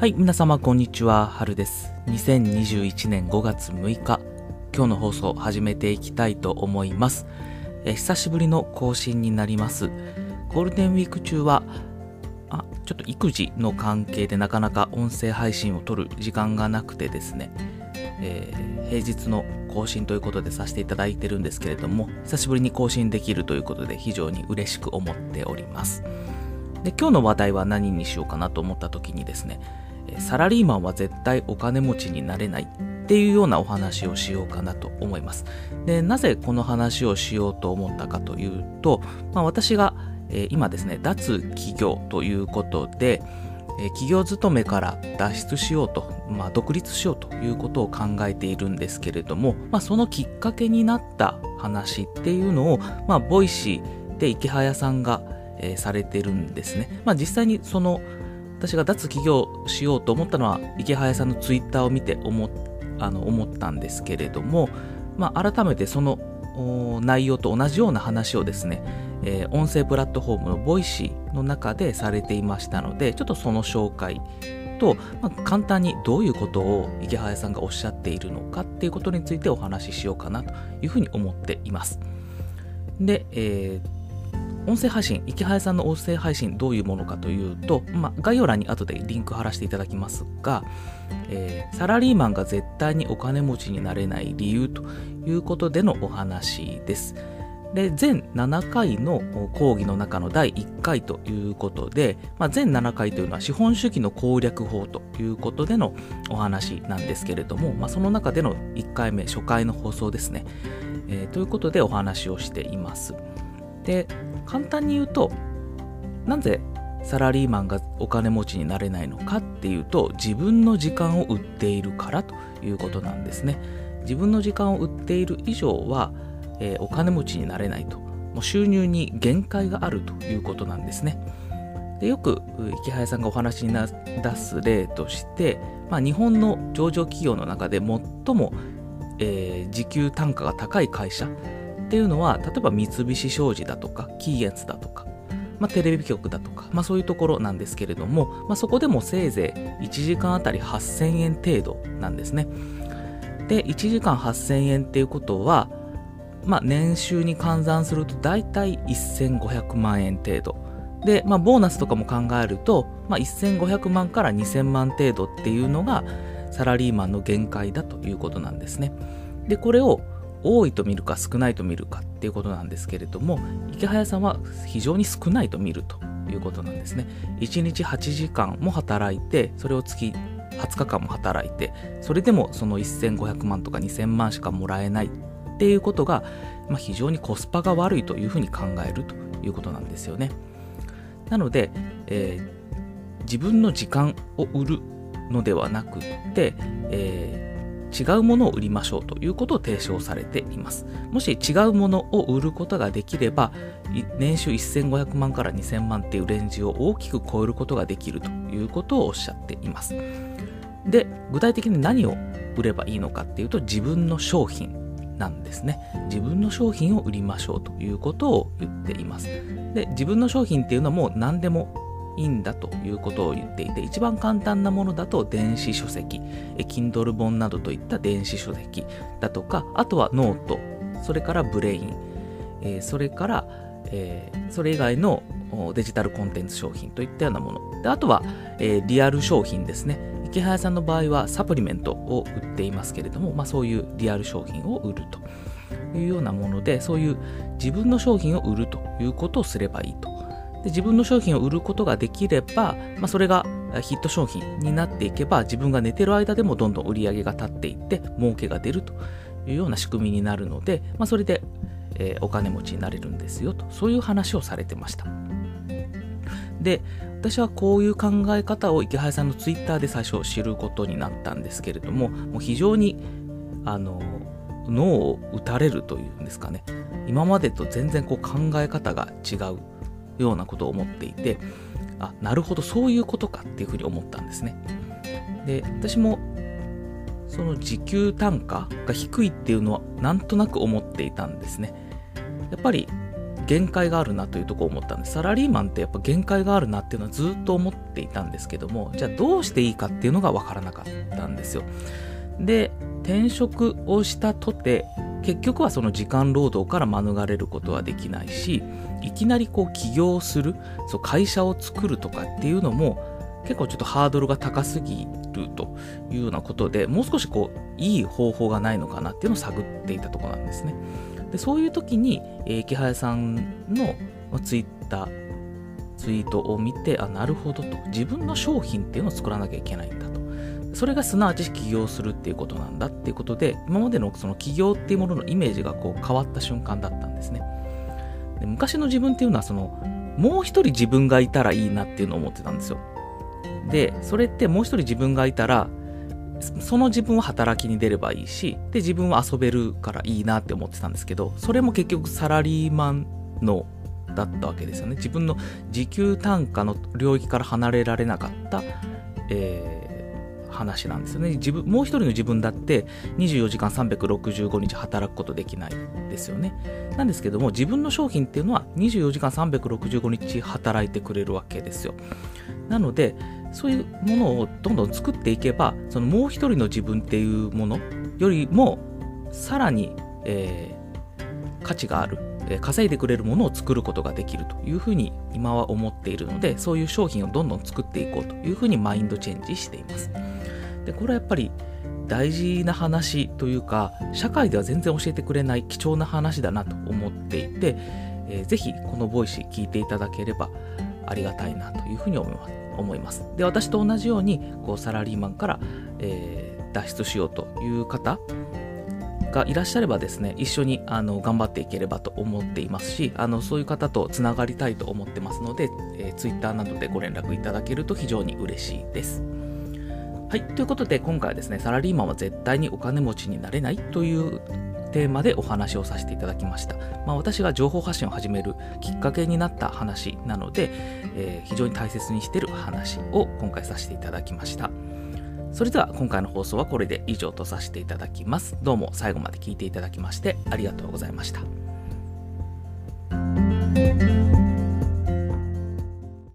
はい、皆様こんにちは、はるです。2021年5月6日、今日の放送始めていきたいと思います。え久しぶりの更新になります。ゴールデンウィーク中は、あ、ちょっと育児の関係でなかなか音声配信を撮る時間がなくてですね、えー平日の更新ということでさせていただいてるんですけれども、久しぶりに更新できるということで非常に嬉しく思っております。で、今日の話題は何にしようかなと思った時にですね、サラリーマンは絶対お金持ちになれないっていうようなお話をしようかなと思います。で、なぜこの話をしようと思ったかというと、まあ、私が、えー今ですね、脱企業ということで、えー企業勤めから脱出しようと、まあ、独立しようということを考えているんですけれども、まあ、そのきっかけになった話っていうのを、まあ、 Voicy でイケハヤさんが、えーされてるんですね。まあ、実際にその私が脱企業しようと思ったのはイケハヤさんのツイッターを見て思っあの思ったんですけれども、まあ、改めてその内容と同じような話をですね、えー音声プラットフォームの Voicy の中でされていましたのでちょっとその紹介と、まあ、簡単にどういうことをイケハヤさんがおっしゃっているのかっていうことについてお話ししようかなというふうに思っています。で、えー音声配信、池早さんの音声配信どういうものかというと、まあ、概要欄に後でリンク貼らせていただきますが、えーサラリーマンが絶対にお金持ちになれない理由ということでのお話です。で、全7回の講義の中の第1回ということで、まあ、全7回というのは資本主義の攻略法ということでのお話なんですけれども、まあ、その中での1回目、初回の放送ですね。えーということでお話をしています。で、簡単に言うと、なぜサラリーマンがお金持ちになれないのかっていうと、自分の時間を売っているからということなんですね。自分の時間を売っている以上は、えーお金持ちになれないと。もう収入に限界があるということなんですね。でよく池早さんがお話に出す例として、まあ、日本の上場企業の中で最も、えー時給単価が高い会社っていうのは例えば三菱商事だとかキーエンスだとか、まあ、テレビ局だとか、まあ、そういうところなんですけれども、まあ、そこでもせいぜい1時間あたり8000円程度なんですね。で1時間8000円っていうことは、まあ、年収に換算すると大体1500万円程度。で、まあ、ボーナスとかも考えると、まあ、1500万から2000万程度っていうのがサラリーマンの限界だということなんですね。でこれを多いと見るか少ないと見るかっていうことなんですけれども池早さんは非常に少ないと見るということなんですね。1日8時間も働いてそれを月20日間も働いてそれでもその1500万とか2000万しかもらえないっていうことが、まあ、非常にコスパが悪いというふうに考えるということなんですよね。なので、えー自分の時間を売るのではなくって、えー違うものを売りましょうということを提唱されています。もし違うものを売ることができれば、年収1500万から2000万っていうレンジを大きく超えることができるということをおっしゃっています。で、具体的に何を売ればいいのかっていうと、自分の商品なんですね。自分の商品を売りましょうということを言っています。で、自分の商品っていうのはもう何でもいいんだということを言っていて、一番簡単なものだと電子書籍、え Kindle 本などといった電子書籍だとか、あとは note、それから Brain、えーそれから、えーそれ以外のデジタルコンテンツ商品といったようなもの。であとは、えーリアル商品ですね。池早さんの場合はサプリメントを売っていますけれども、まあ、そういうリアル商品を売るというようなもので、そういう自分の商品を売るということをすればいいと。で自分の商品を売ることができれば、まあ、それがヒット商品になっていけば自分が寝てる間でもどんどん売り上げが立っていって儲けが出るというような仕組みになるので、まあ、それで、えーお金持ちになれるんですよとそういう話をされてました。で私はこういう考え方を池早さんのツイッターで最初知ることになったんですけれどももう非常にあの脳を打たれるというんですかね。今までと全然こう考え方が違う。ようなことを思っていてあなるほどそういうことかっていうふうに思ったんですね。で私もその時給単価が低いっていうのはなんとなく思っていたんですね。やっぱり限界があるなというところを思ったんです。サラリーマンってやっぱ限界があるなっていうのはずっと思っていたんですけどもじゃあどうしていいかっていうのが分からなかったんですよ。で転職をしたとて結局はその時間労働から免れることはできないしいきなりこう起業するそう会社を作るとかっていうのも結構ちょっとハードルが高すぎるというようなことでもう少しこういい方法がないのかなっていうのを探っていたところなんですね。でそういう時に、えー、木早さんの、ツイッターツイートを見てあなるほどと。自分の商品っていうのを作らなきゃいけないんだ。それがすなわち起業するっていうことなんだっていうことで今までのその起業っていうもののイメージがこう変わった瞬間だったんですね。で昔の自分っていうのはそのもう一人自分がいたらいいなっていうのを思ってたんですよ。でそれってもう一人自分がいたらその自分は働きに出ればいいしで自分は遊べるからいいなって思ってたんですけどそれも結局サラリーマンのだったわけですよね。自分の時給単価の領域から離れられなかった、え話なんですよね。自分、もう一人の自分だって24時間365日働くことできないですよね。なんですけども、自分の商品っていうのは24時間365日働いてくれるわけですよ。なので、そういうものをどんどん作っていけば、そのもう一人の自分っていうものよりも、さらに、えー、価値がある稼いでくれるものを作ることができるというふうに今は思っているのでそういう商品をどんどん作っていこうというふうにマインドチェンジしています。でこれはやっぱり大事な話というか社会では全然教えてくれない貴重な話だなと思っていて、えー、ぜひこの Voicy 聞いていただければありがたいなというふうに思います思います。で私と同じようにこうサラリーマンから、えー、脱出しようという方がいらっしゃればですね、一緒にあの頑張っていければと思っていますし、あのそういう方とつながりたいと思ってますので、えー、Twitter などでご連絡いただけると非常に嬉しいです。はい、ということで今回はですね、サラリーマンは絶対にお金持ちになれないというテーマでお話をさせていただきました。まあ、私が情報発信を始めるきっかけになった話なので、えー、非常に大切にしている話を今回させていただきました。それでは今回の放送はこれで以上とさせていただきます。どうも最後まで聞いていただきましてありがとうございました。